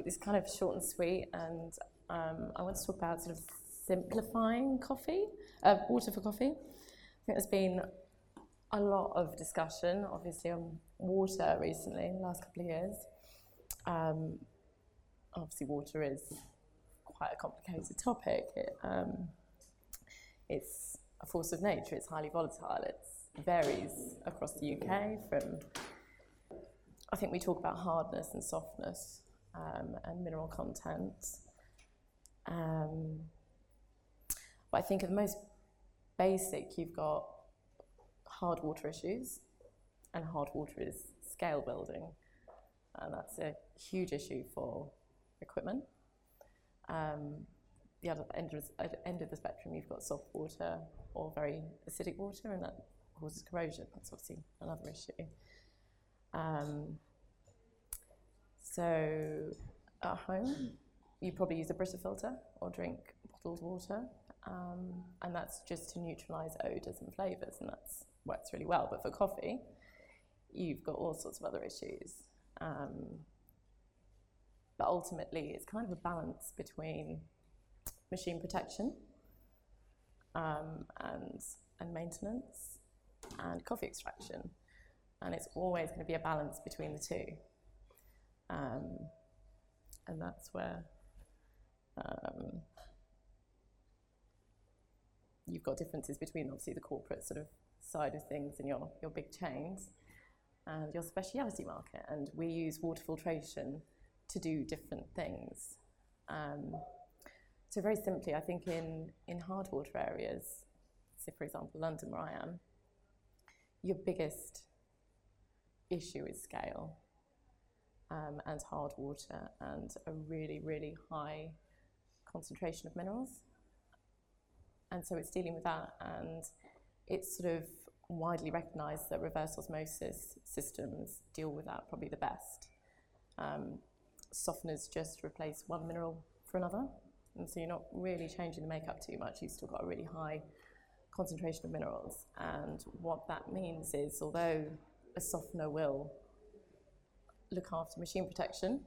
keep this kind of short and sweet, and um, I want to talk about sort of simplifying coffee, uh, water for coffee. I think there's been a lot of discussion, obviously, on water recently in the last couple of years. Um, obviously, water is quite a complicated topic. It, um, it's a force of nature, it's highly volatile, it varies across the UK from, I think we talk about hardness and softness um, and mineral content. Um, but I think at the most basic, you've got hard water issues, and hard water is scale building, and that's a huge issue for equipment. Um, the other end of, end of the spectrum, you've got soft water or very acidic water, and that causes corrosion. That's obviously another issue. Um, so at home, you probably use a Brita filter or drink bottled water, um, and that's just to neutralise odours and flavours, and that works really well. But for coffee, you've got all sorts of other issues. Um, but ultimately, it's kind of a balance between machine protection um, and, and maintenance and coffee extraction. And it's always going to be a balance between the two. Um, and that's where um, you've got differences between obviously the corporate sort of side of things and your, your big chains and your speciality market. And we use water filtration to do different things. Um, so very simply, I think in, in hard water areas, say for example London where I am, your biggest issue is scale um, and hard water and a really, really high concentration of minerals. And so it's dealing with that and it's sort of widely recognised that reverse osmosis systems deal with that probably the best. Um, softeners just replace one mineral for another. And so you're not really changing the makeup too much. You've still got a really high concentration of minerals. And what that means is, although a softener will look after machine protection,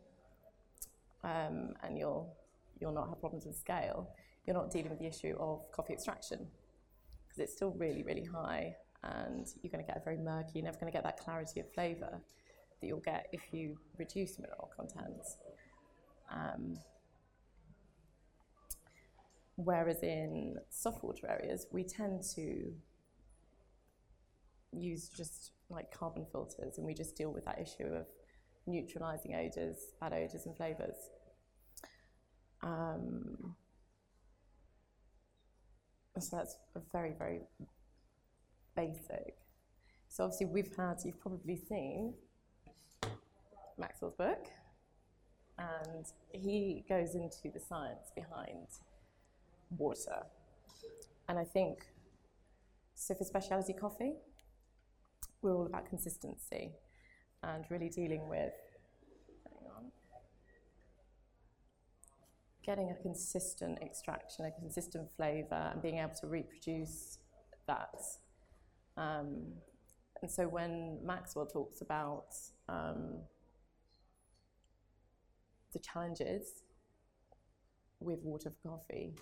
um, and you'll you'll not have problems with scale, you're not dealing with the issue of coffee extraction because it's still really really high, and you're going to get a very murky. You're never going to get that clarity of flavour that you'll get if you reduce mineral content. Um, whereas in soft water areas, we tend to use just like carbon filters and we just deal with that issue of neutralizing odors, bad odors, and flavors. Um, so that's a very, very basic. So obviously we've had, you've probably seen Maxwell's book, and he goes into the science behind water. And I think, so for specialty coffee, we're all about consistency and really dealing with, getting a consistent extraction, a consistent flavour, and being able to reproduce that. Um, and so when Maxwell talks about um, the challenges with water for coffee,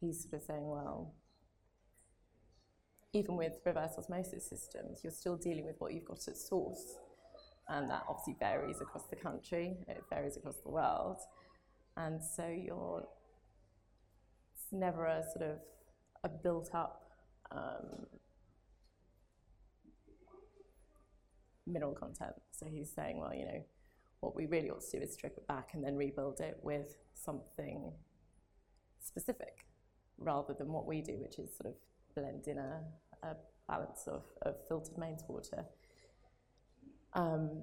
he's sort of saying, well, even with reverse osmosis systems, you're still dealing with what you've got at source. And that obviously varies across the country, it varies across the world. And so you're, it's never a sort of a built up um, mineral content. So he's saying, well, you know, what we really ought to do is strip it back and then rebuild it with something specific rather than what we do, which is sort of blend in a, a balance of, of filtered mains water. Um,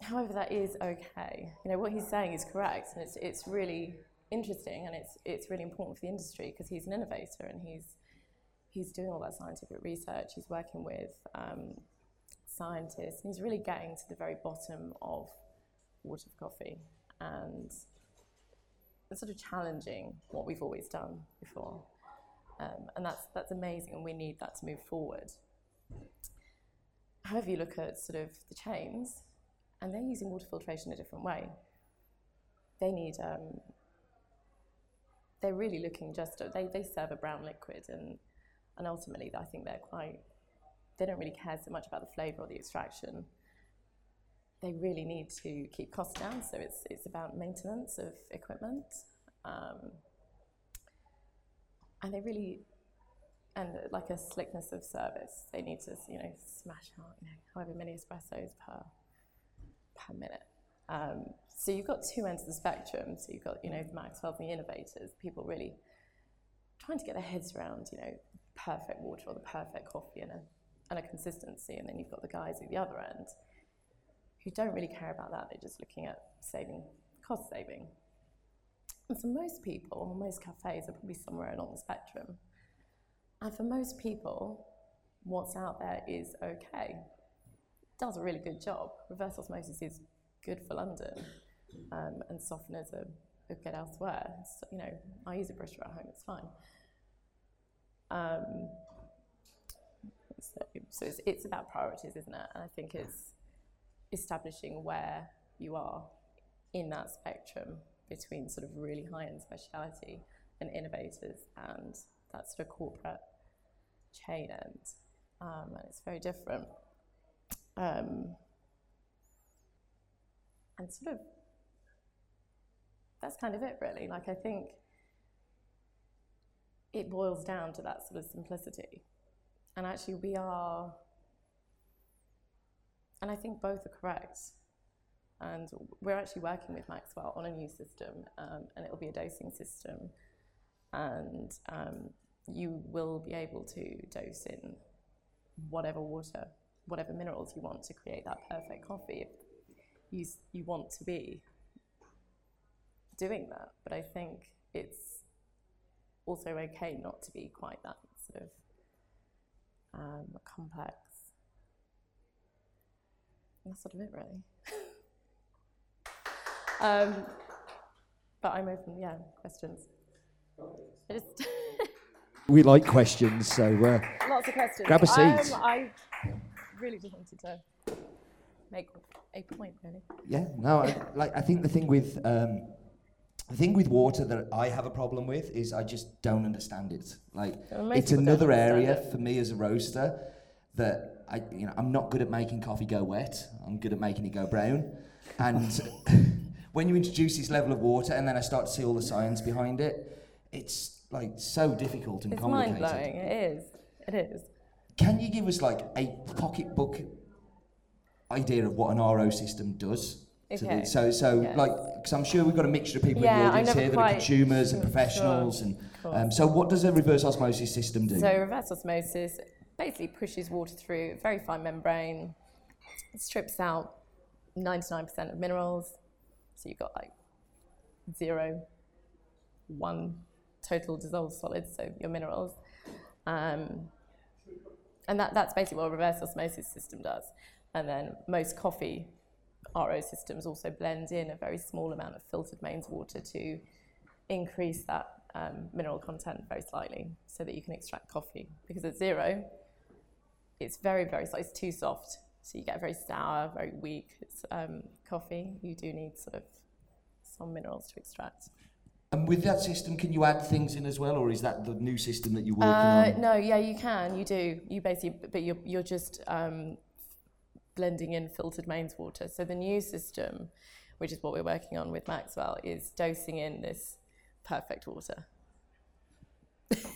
however, that is okay. You know, what he's saying is correct, and it's, it's really interesting and it's, it's really important for the industry because he's an innovator and he's, he's doing all that scientific research. He's working with um, scientist, and he's really getting to the very bottom of water for coffee and sort of challenging what we've always done before. Um, and that's, that's amazing, and we need that to move forward. However, you look at sort of the chains, and they're using water filtration a different way. they need. Um, they're really looking just. They they serve a brown liquid, and and ultimately, I think they're quite. They don't really care so much about the flavour or the extraction. They really need to keep costs down, so it's it's about maintenance of equipment, um, and they really and like a slickness of service. They need to, you know, smash out, you know, however many espressos per per minute. Um, so you've got two ends of the spectrum. So you've got, you know, the Maxwell's and the innovators, people really trying to get their heads around, you know, perfect water or the perfect coffee and a, and a consistency. And then you've got the guys at the other end who don't really care about that. They're just looking at saving, cost saving. And so most people, most cafes, are probably somewhere along the spectrum. And for most people, what's out there is okay. It does a really good job. Reverse osmosis is good for London, um, and softeners are, are good elsewhere. So, you know, I use a Brita at home; it's fine. Um, so, so it's, it's about priorities, isn't it? And I think it's establishing where you are in that spectrum between sort of really high-end speciality and innovators and that sort of corporate chain end. Um, and it's very different. Um, and sort of, that's kind of it, really. Like, I think it boils down to that sort of simplicity. And actually, we are, and I think both are correct. And we're actually working with Maxwell on a new system, um, and it'll be a dosing system. And um, you will be able to dose in whatever water, whatever minerals you want to create that perfect coffee. You, you want to be doing that, but I think it's also okay not to be quite that sort of um, complex. And that's sort of it, really. um, but I'm open, yeah, questions. I just we like questions, so uh, lots of questions. Grab a seat. Um, I really just wanted to make a point, really. Yeah, no, I, like I think the thing with um, the thing with water that I have a problem with is I just don't understand it. Like it's most people don't another area it. for me as a roaster that I, you know, I'm not good at making coffee go wet. I'm good at making it go brown, and when you introduce this level of water and then I start to see all the science behind it, it's like so difficult and It's mind complicated. blowing. It is. It is. Can you give us like a pocketbook idea of what an RO system does? to the- Okay. so, so Yes. like, because I'm sure we've got a mixture of people Yeah, in the audience here that are consumers and professionals, sure, and um, so what does a reverse osmosis system do? So reverse osmosis basically pushes water through a very fine membrane, strips out 99% of minerals. So you've got like zero, one total dissolved solids, so your minerals. Um, and that, that's basically what a reverse osmosis system does. And then most coffee RO systems also blend in a very small amount of filtered mains water to increase that um, mineral content very slightly so that you can extract coffee. Because at zero, it's very, very soft. It's too soft. So you get very sour, very weak um, coffee. You do need sort of some minerals to extract. And with that system, can you add things in as well, or is that the new system that you're working Uh, on? no, yeah, you can. You do. You basically, but you're, you're just um, blending in filtered mains water. So the new system, which is what we're working on with Maxwell, is dosing in this perfect water.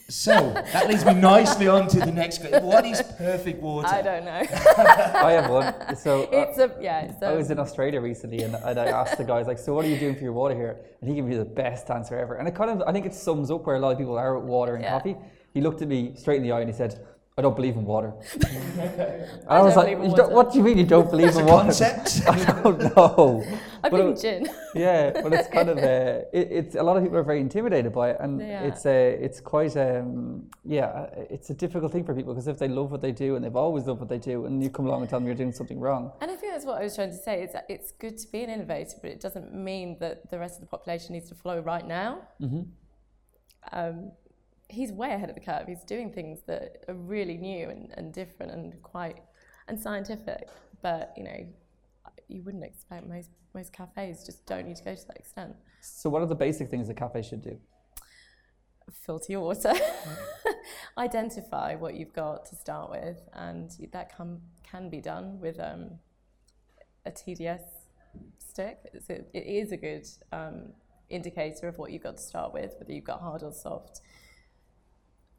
So that leads me nicely on to the next question. What is perfect water? I don't know. I have one. So uh, it's a yeah. It's I a, was in Australia recently, and, and I asked the guys like, "So what are you doing for your water here?" And he gave me the best answer ever. And it kind of, I think it sums up where a lot of people are with water and Yeah. coffee. He looked at me straight in the eye and he said, "I don't believe in water." I I, was don't like, believe in "You don't- water." "What do you mean you don't believe It's a in water?" concept. I don't know. I But believe it- in gin. yeah, but it's kind of uh, it, it's a lot of people are very intimidated by it, and Yeah. it's uh, it's quite um, yeah, it's a difficult thing for people because if they love what they do and they've always loved what they do, and you come along and tell them you're doing something wrong, And I think that's what I was trying to say. Is that it's good to be an innovator, but it doesn't mean that the rest of the population needs to follow right now. mm-hmm. um, he's way ahead of the curve. He's doing things that are really new and, and different and quite and scientific. But you know, you wouldn't expect most most cafes just don't need to go to that extent. So, what are the basic things a cafe should do? Filter your water, identify what you've got to start with, and that can can be done with um, a TDS stick. It's a, it is a good um, indicator of what you've got to start with, whether you've got hard or soft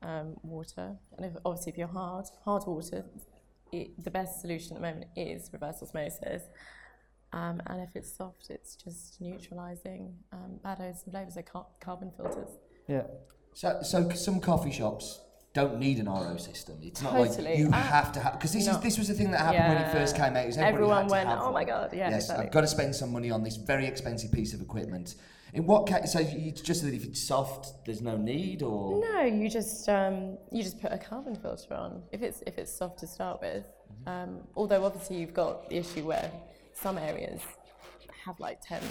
um, water. And if, obviously, if you're hard, hard water, it, the best solution at the moment is reverse osmosis. Um, and if it's soft, it's just neutralising um, bad odours and flavours, so car- carbon filters. Yeah. So, so some coffee shops don't need an RO system. It's not Totally. like you Uh, have to have because this is this was the thing that happened when it first came out. Is everybody Everyone had to went, have "Oh my. God, yeah, Yes, exactly. I've got to spend some money on this very expensive piece of equipment. In what case? So it's just that if it's soft, there's no need, or No, you just um, you just put a carbon filter on if it's if it's soft to start with. Um, although obviously you've got the issue where some areas have like 10,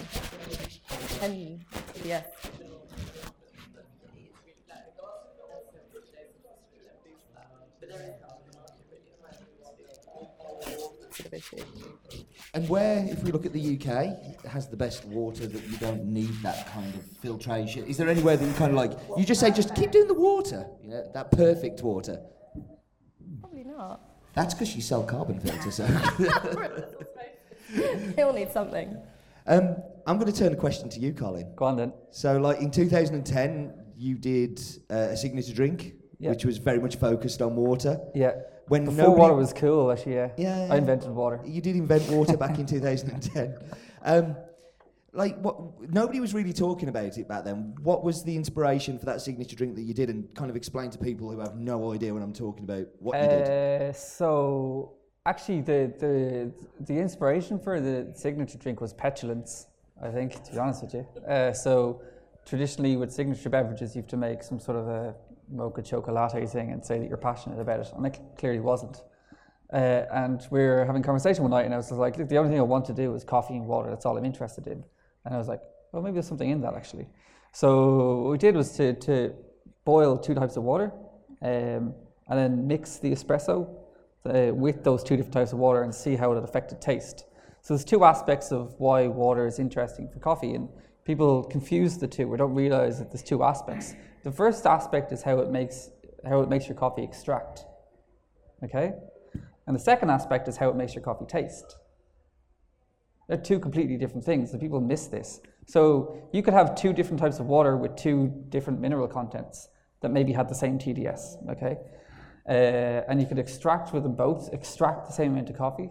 10 yes. Sort and where, if we look at the UK, has the best water that you don't need that kind of filtration? Is there anywhere that you kind of like you just say just keep doing the water, you know, that perfect water? Probably not. That's because you sell carbon filters. So. He'll need something. um, I'm going to turn the question to you, Colin. Go on then. So, like in 2010, you did uh, a signature drink, Yeah. which was very much focused on water. Yeah. When Before nobody, water was cool, actually, yeah. Yeah, I invented water. you did invent water back in 2010. Um, like what? Nobody was really talking about it back then. What was the inspiration for that signature drink that you did, and kind of explain to people who have no idea what I'm talking about what you did? Uh, so actually, the, the the inspiration for the signature drink was petulance. I think, to be honest with you. Uh, so traditionally, with signature beverages, you have to make some sort of a mocha chocolate thing and say that you're passionate about it, and I clearly wasn't. Uh, and we were having a conversation one night, and I was like, "Look, the only thing I want to do is coffee and water. That's all I'm interested in." And I was like, "Well, maybe there's something in that actually." So what we did was to to boil two types of water, um, and then mix the espresso uh, with those two different types of water and see how it affected taste. So there's two aspects of why water is interesting for coffee, and people confuse the two or don't realize that there's two aspects. The first aspect is how it makes how it makes your coffee extract. Okay? And the second aspect is how it makes your coffee taste. They're two completely different things, and people miss this. So you could have two different types of water with two different mineral contents that maybe had the same TDS, okay? Uh, and you could extract with them both, extract the same amount of coffee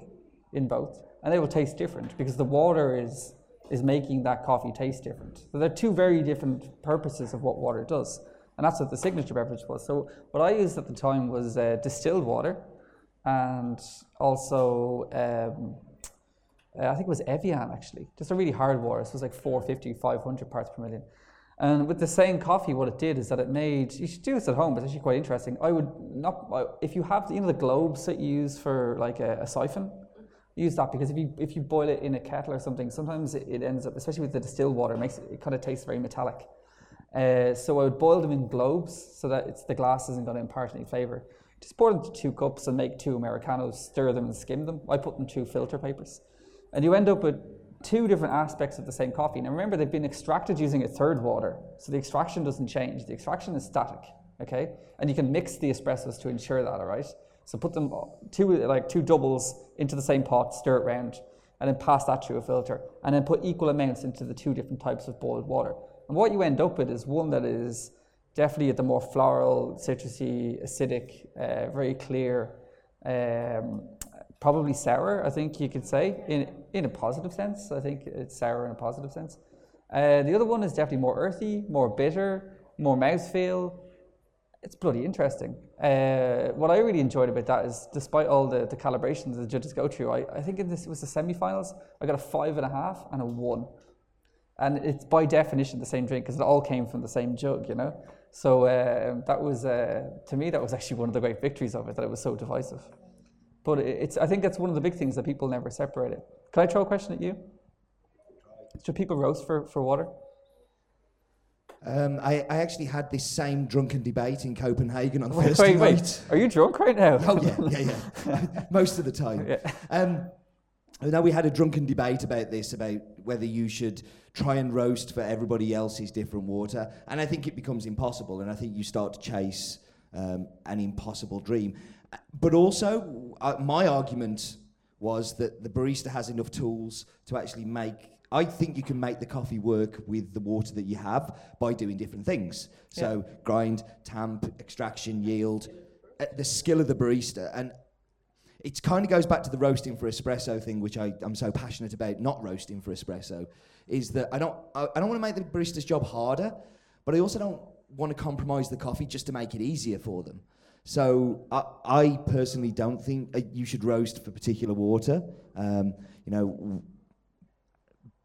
in both, and they will taste different because the water is is making that coffee taste different. So they're two very different purposes of what water does, and that's what the signature beverage was. So what I used at the time was uh, distilled water, and also um, uh, I think it was Evian actually, just a really hard water. So it was like 450, 500 parts per million. And with the same coffee, what it did is that it made, you should do this at home, it's actually quite interesting. I would not, if you have, you know, the globes that you use for like a, a siphon, use that because if you if you boil it in a kettle or something, sometimes it, it ends up, especially with the distilled water, it makes it, it kind of tastes very metallic. Uh, so I would boil them in globes so that it's the glass isn't going to impart any flavor. Just pour them to two cups and make two americanos, stir them and skim them. I put them through filter papers, and you end up with two different aspects of the same coffee. Now remember, they've been extracted using a third water, so the extraction doesn't change. The extraction is static, okay? And you can mix the espressos to ensure that, all right? So put them two like two doubles into the same pot, stir it round, and then pass that through a filter, and then put equal amounts into the two different types of boiled water. And what you end up with is one that is definitely at the more floral, citrusy, acidic, uh, very clear, um, probably sour. I think you could say in in a positive sense. I think it's sour in a positive sense. Uh, the other one is definitely more earthy, more bitter, more mouthfeel. It's bloody interesting. Uh, what I really enjoyed about that is, despite all the, the calibrations the judges go through, I, I think in this it was the semi-finals. I got a five and a half and a one, and it's by definition the same drink because it all came from the same jug, you know. So uh, that was uh, to me that was actually one of the great victories of it that it was so divisive. But it's I think that's one of the big things that people never separated. Can I throw a question at you? Should people roast for, for water? Um, I, I actually had this same drunken debate in Copenhagen on Wait, Thursday wait, wait. night. Are you drunk right now? Oh yeah, yeah, yeah. Most of the time. Yeah. Um, I know we had a drunken debate about this, about whether you should try and roast for everybody else's different water, and I think it becomes impossible, and I think you start to chase um, an impossible dream. But also, uh, my argument was that the barista has enough tools to actually make. I think you can make the coffee work with the water that you have by doing different things. So grind, tamp, extraction, yield, uh, the skill of the barista, and it kind of goes back to the roasting for espresso thing, which I, I'm so passionate about. Not roasting for espresso, is that I don't I, I don't want to make the barista's job harder, but I also don't want to compromise the coffee just to make it easier for them. So I, I personally don't think uh, you should roast for particular water. Um, you know,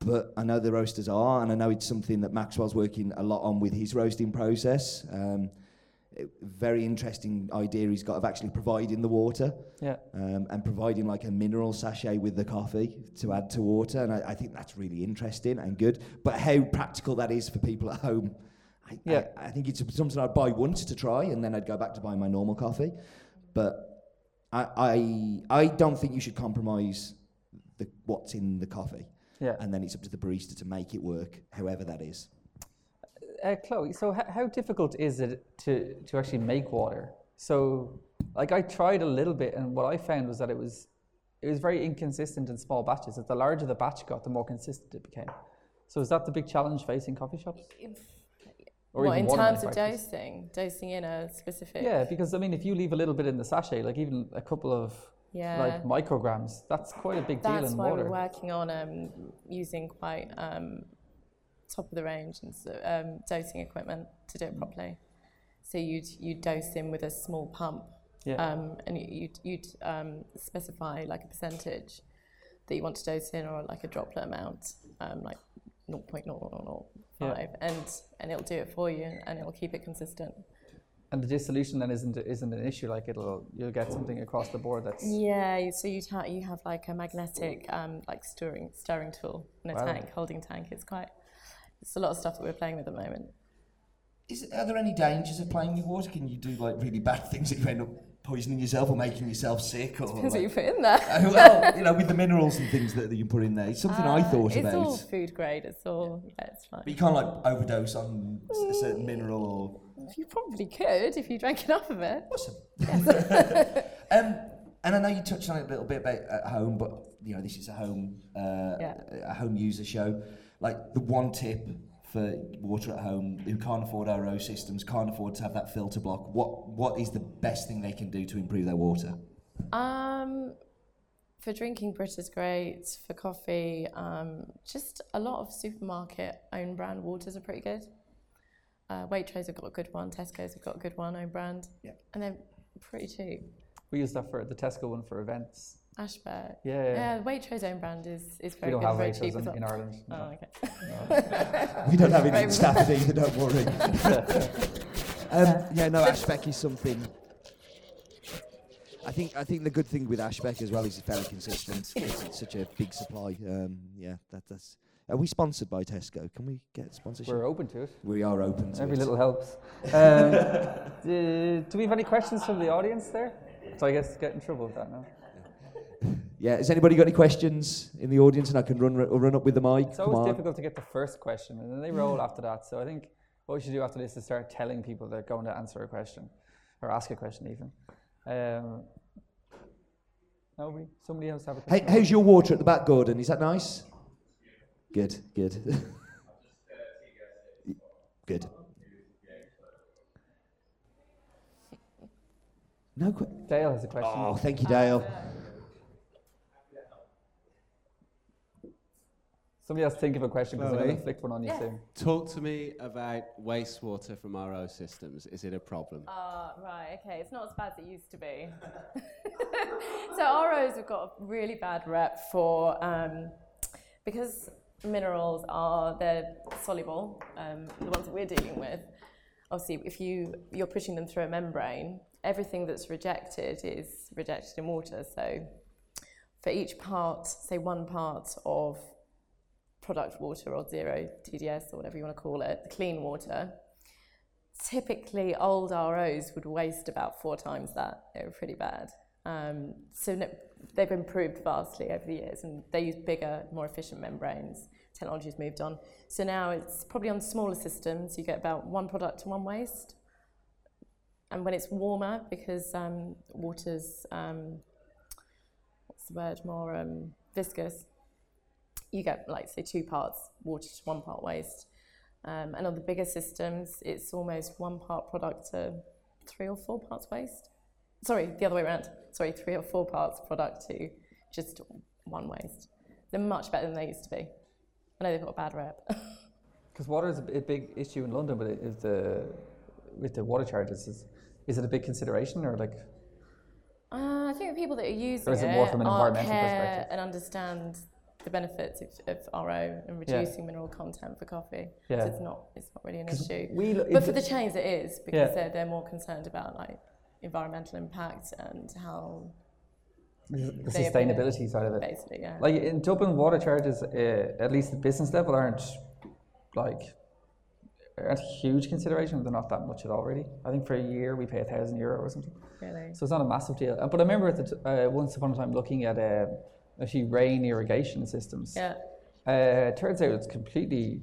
but I know the roasters are, and I know it's something that Maxwell's working a lot on with his roasting process. Um, it- very interesting idea he's got of actually providing the water Yeah. um, and providing like a mineral sachet with the coffee to add to water. And I, I think that's really interesting and good. But how practical that is for people at home, I, Yeah. I, I think it's something I'd buy once to try and then I'd go back to buying my normal coffee. But I, I, I don't think you should compromise the, what's in the coffee. Yeah. And then it's up to the barista to make it work, however that is. Uh, Chloe, so h- how difficult is it to, to actually make water? So, like, I tried a little bit, and what I found was that it was it was very inconsistent in small batches. That the larger the batch got, the more consistent it became. So, is that the big challenge facing coffee shops? Or what, even in terms of dosing? Dosing in a specific. Yeah, because I mean, if you leave a little bit in the sachet, like even a couple of Yeah. like micrograms, that's quite a big deal in water. That's why we're working on um, using quite um, top of the range and so, um, dosing equipment to do it properly. So you'd you dose in with a small pump, Yeah. um, and you- you'd, you'd um, specify like a percentage that you want to dose in, or like a droplet amount, um, like 0.0005, Yeah. and and it'll do it for you, and it'll keep it consistent. And the dissolution then isn't isn't an issue. Like it'll you'll get something across the board that's Yeah, so you ta- you have like a magnetic um, like stirring stirring tool in a Wow. tank, holding tank. It's quite it's a lot of stuff that we're playing with at the moment. Is, are there any dangers of playing with water? Can you do like really bad things that you end up poisoning yourself or making yourself sick? Or Depends what you put in there. Uh, well, you know, with the minerals and things that, that you put in there. It's something I Uh, thought it's about. all food grade. It's all yeah, it's fine. But you can't like overdose on a certain mineral or. You probably could if you drank enough of it. Awesome. um, and I know you touched on it a little bit about at home, but you know this is a home uh, Yeah. a home user show. Like the one tip for water at home who can't afford RO systems, can't afford to have that filter block. What what is the best thing they can do to improve their water? Um, for drinking, Brit is great. For coffee, um, just a lot of supermarket own brand waters are pretty good. Uh, Waitrose have got a good one. Tesco's have got a good one, own brand. Yeah. And they're pretty cheap. we use that for the Tesco one for events. Ashbeck. Yeah, yeah. Yeah, Waitrose own brand is, is we very don't good, have Waitrose cheap in, well. in Ireland. no. Oh, okay. We don't have any staff either. Don't worry. Um, yeah, no, Ashbeck is something. I think I think the good thing with Ashbeck as well is it's very consistent. It's, it's such a big supply. Um, yeah, that, that's. Are we sponsored by Tesco? Can we get sponsorship? We're open to it. We are open to Every it. little helps. Um, do, do we have any questions from the audience there? So I guess get in trouble with that now. Yeah, has anybody got any questions in the audience? And I can run run up with the mic. It's always difficult to get the first question, and then they roll after that. So I think what we should do after this is start telling people they're going to answer a question, or ask a question even. Um, nobody? Somebody else have a Hey, how's your water at the back, Gordon? Is that nice? Good, good. good. No que- Dale has a question. Oh, thank you, Dale. Somebody else think of a question because I'm going to flick one on you soon. Talk to me about wastewater from RO systems. Is it a problem? Ah, right, okay. It's not as bad as it used to be. so ROs have got a really bad rep for um, because minerals are they're soluble. Um, the ones that we're dealing with, obviously, if you you're pushing them through a membrane, everything that's rejected is rejected in water. So for each part, say one part of product water or zero TDS or whatever you want to call it, clean water, typically old ROs would waste about four times that. They were pretty bad. Um, so no, they've improved vastly over the years, and they use bigger, more efficient membranes. Technology has moved on. So now it's probably on smaller systems. You get about one product to one waste. And when it's warmer, because um, water's um, what's the word more um, viscous, you get like say two parts water to one part waste. Um, and on the bigger systems, it's almost one part product to three or four parts waste. Sorry, the other way around. Sorry, three or four parts product to just one waste. They're much better than they used to be. I know they've got a bad rep. Because water is a big issue in London, but if the with the water charges, is, is it a big consideration or like? Uh, I think the people that are using Or is it more from an environmental perspective? and understand the benefits of, of RO and reducing mineral content for coffee. So Yeah. it's not it's not really an issue. we But for the- the chains, it is because Yeah. they're, they're more concerned about like environmental impact and how the sustainability side of it. basically, yeah. Like in Dublin, water charges, uh, at least at business level, aren't like aren't a huge consideration. They're not that much at all, really. I think for a year we pay a thousand euro or something, really. so it's not a massive deal. Uh, But I remember at the t- uh, once upon a time looking at uh, actually rain irrigation systems. Yeah. Uh, it turns out it's completely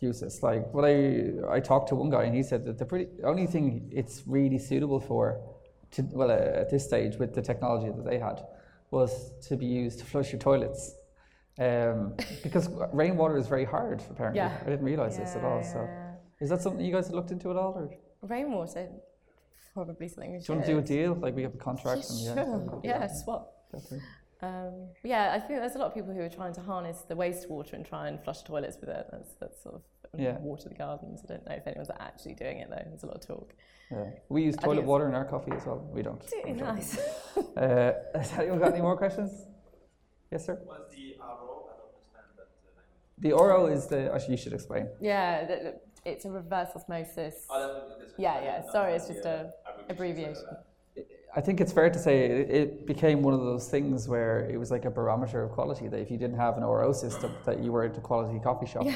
useless. Like what I I talked to one guy and he said that the pretty only thing it's really suitable for, to well uh, at this stage with the technology that they had, was to be used to flush your toilets. Um, because rainwater is very hard apparently. Yeah. I didn't realize this at all. Yeah, So yeah, is that something you guys have looked into at all, or Rainwater, probably something we should. want to do a deal like we have a contract? and Yeah, yeah, sure. Yeah, swap. definitely. Um, yeah, I think there's a lot of people who are trying to harness the wastewater and try and flush toilets with it. That's, that's sort of Yeah. water the gardens. I don't know if anyone's actually doing it though. There's a lot of talk. Yeah. We use toilet water in our coffee as well. We don't. Really I'm nice. Uh, has anyone got any more questions? Yes, sir. What's the RO? I don't understand that uh. The RO is the. Actually, you should explain. yeah, th- th- it's a reverse osmosis. Oh, that, Yeah, yeah, sorry, it's just uh, a abbreviation. I think it's fair to say it, it became one of those things where it was like a barometer of quality. That if you didn't have an RO system, that you were at a quality coffee shop.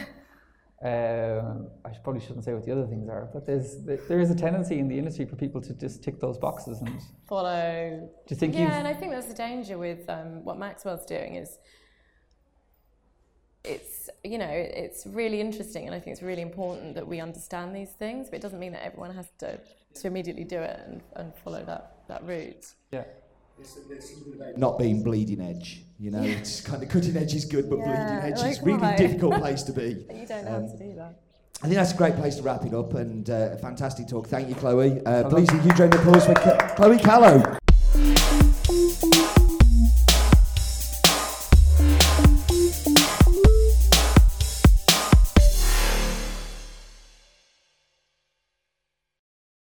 Um, I probably shouldn't say what the other things are, but there's there is a tendency in the industry for people to just tick those boxes. And follow. do you think yeah, and I think that's the danger with um, what Maxwell's doing is it's you know it's really interesting and I think it's really important that we understand these things, but it doesn't mean that everyone has to to immediately do it and, and follow that that route. yeah Not being bleeding edge, you know, it's kind of cutting edge is good, but Yeah, bleeding edge is really why? difficult place to be. You don't know Um, how to do that. I think that's a great place to wrap it up and uh, a fantastic talk. Thank you, Chloe. Uh, please, a huge round of applause for Chloe Callow.